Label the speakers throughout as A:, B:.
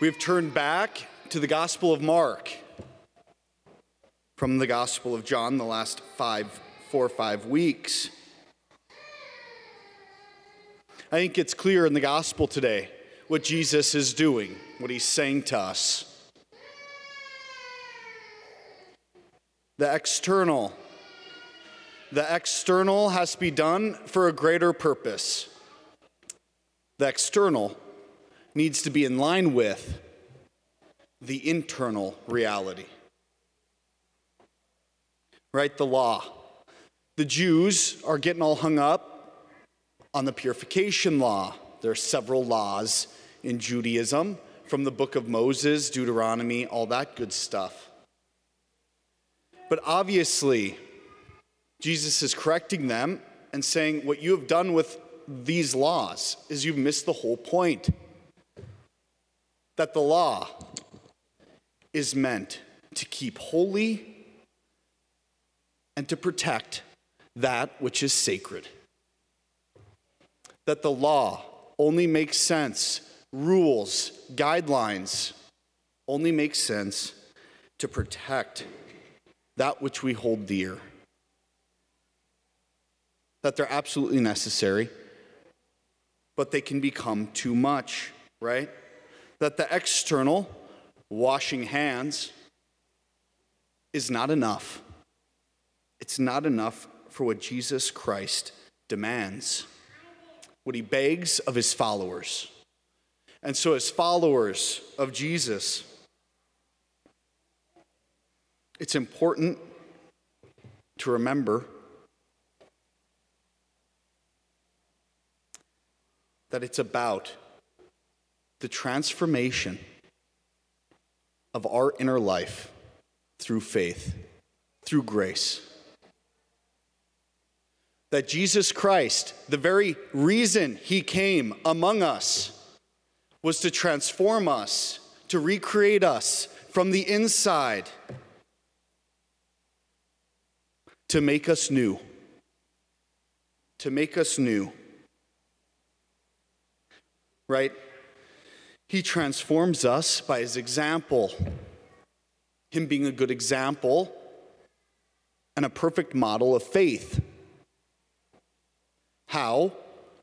A: We've turned back to the Gospel of Mark from the Gospel of John the last five, four or five weeks. I think it's clear in the Gospel today what Jesus is doing, what he's saying to us. The external. The external has to be done for a greater purpose. The external needs to be in line with the internal reality. Right? The law. The Jews are getting all hung up on the purification law. There are several laws in Judaism from the book of Moses, Deuteronomy, all that good stuff. But obviously, Jesus is correcting them and saying, What you have done with these laws is you've missed the whole point. That the law is meant to keep holy and to protect that which is sacred. That the law only makes sense, rules, guidelines only make sense to protect that which we hold dear. That they're absolutely necessary, but they can become too much, right? That the external, washing hands, is not enough. It's not enough for what Jesus Christ demands, what he begs of his followers. And so, as followers of Jesus, it's important to remember that it's about the transformation of our inner life through faith, through grace. That Jesus Christ, the very reason he came among us, was to transform us, to recreate us from the inside, to make us new. To make us new. Right? He transforms us by his example. Him being a good example and a perfect model of faith. How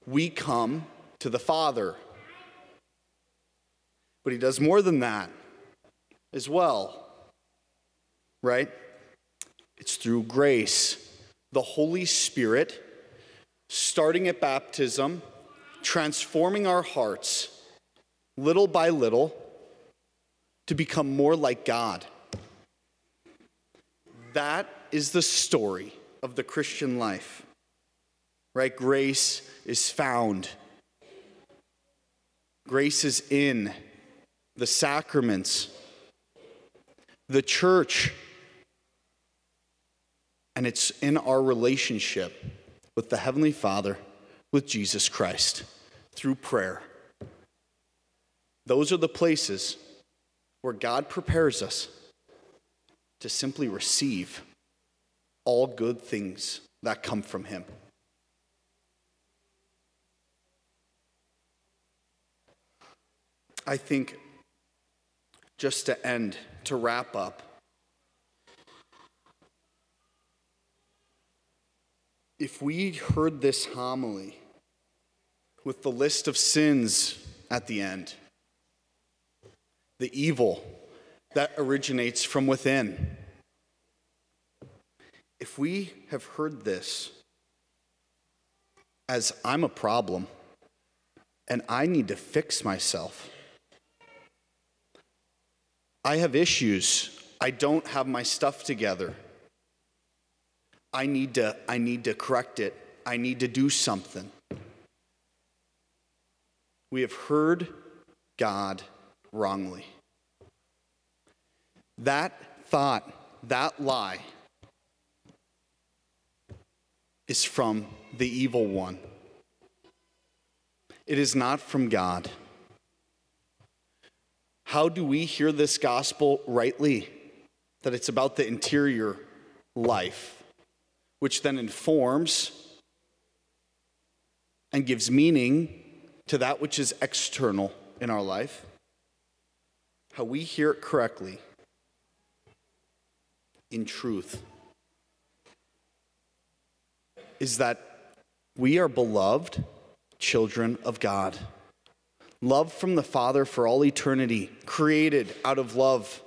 A: we come to the Father. But he does more than that as well, right? It's through grace. The Holy Spirit, starting at baptism, transforming our hearts little by little to become more like God. That is the story of the Christian life, right? Grace is found, grace is in the sacraments, the church, and it's in our relationship with the Heavenly Father, with Jesus Christ, through prayer. Those are the places where God prepares us to simply receive all good things that come from Him. I think, just to end, to wrap up, if we heard this homily with the list of sins at the end, the evil that originates from within. If we have heard this as I'm a problem and I need to fix myself, I have issues. I don't have my stuff together. I need to, I need to correct it. I need to do something. We have heard God wrongly. That thought, that lie, is from the evil one. It is not from God. How do we hear this gospel rightly? That it's about the interior life, which then informs and gives meaning to that which is external in our life. How we hear it correctly in truth is that we are beloved children of God. Love from the Father for all eternity, created out of love.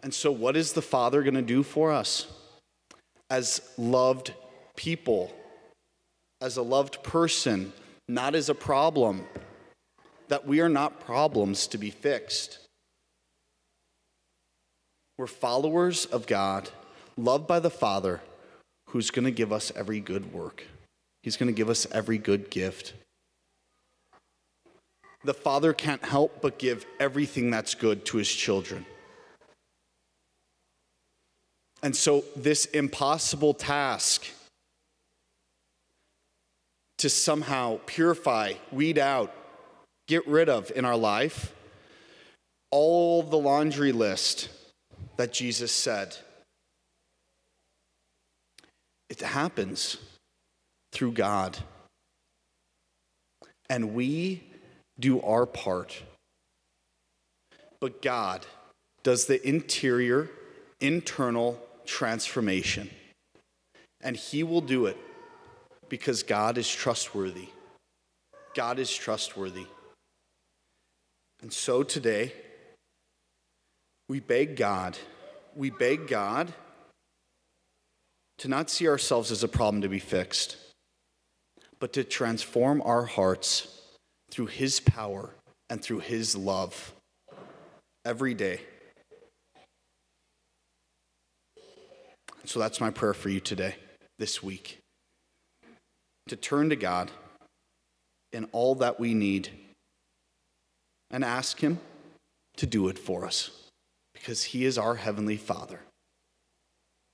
A: And so, what is the Father going to do for us as loved people, as a loved person, not as a problem? That we are not problems to be fixed. We're followers of God, loved by the Father, who's going to give us every good work. He's going to give us every good gift. The Father can't help but give everything that's good to his children. And so, this impossible task to somehow purify, weed out, get rid of in our life all the laundry list that Jesus said. It happens through God. And we do our part. But God does the interior, internal transformation. And He will do it because God is trustworthy. God is trustworthy. And so today, we beg God, we beg God to not see ourselves as a problem to be fixed, but to transform our hearts through His power and through His love every day. So that's my prayer for you today, this week. To turn to God in all that we need and ask Him to do it for us because He is our Heavenly Father.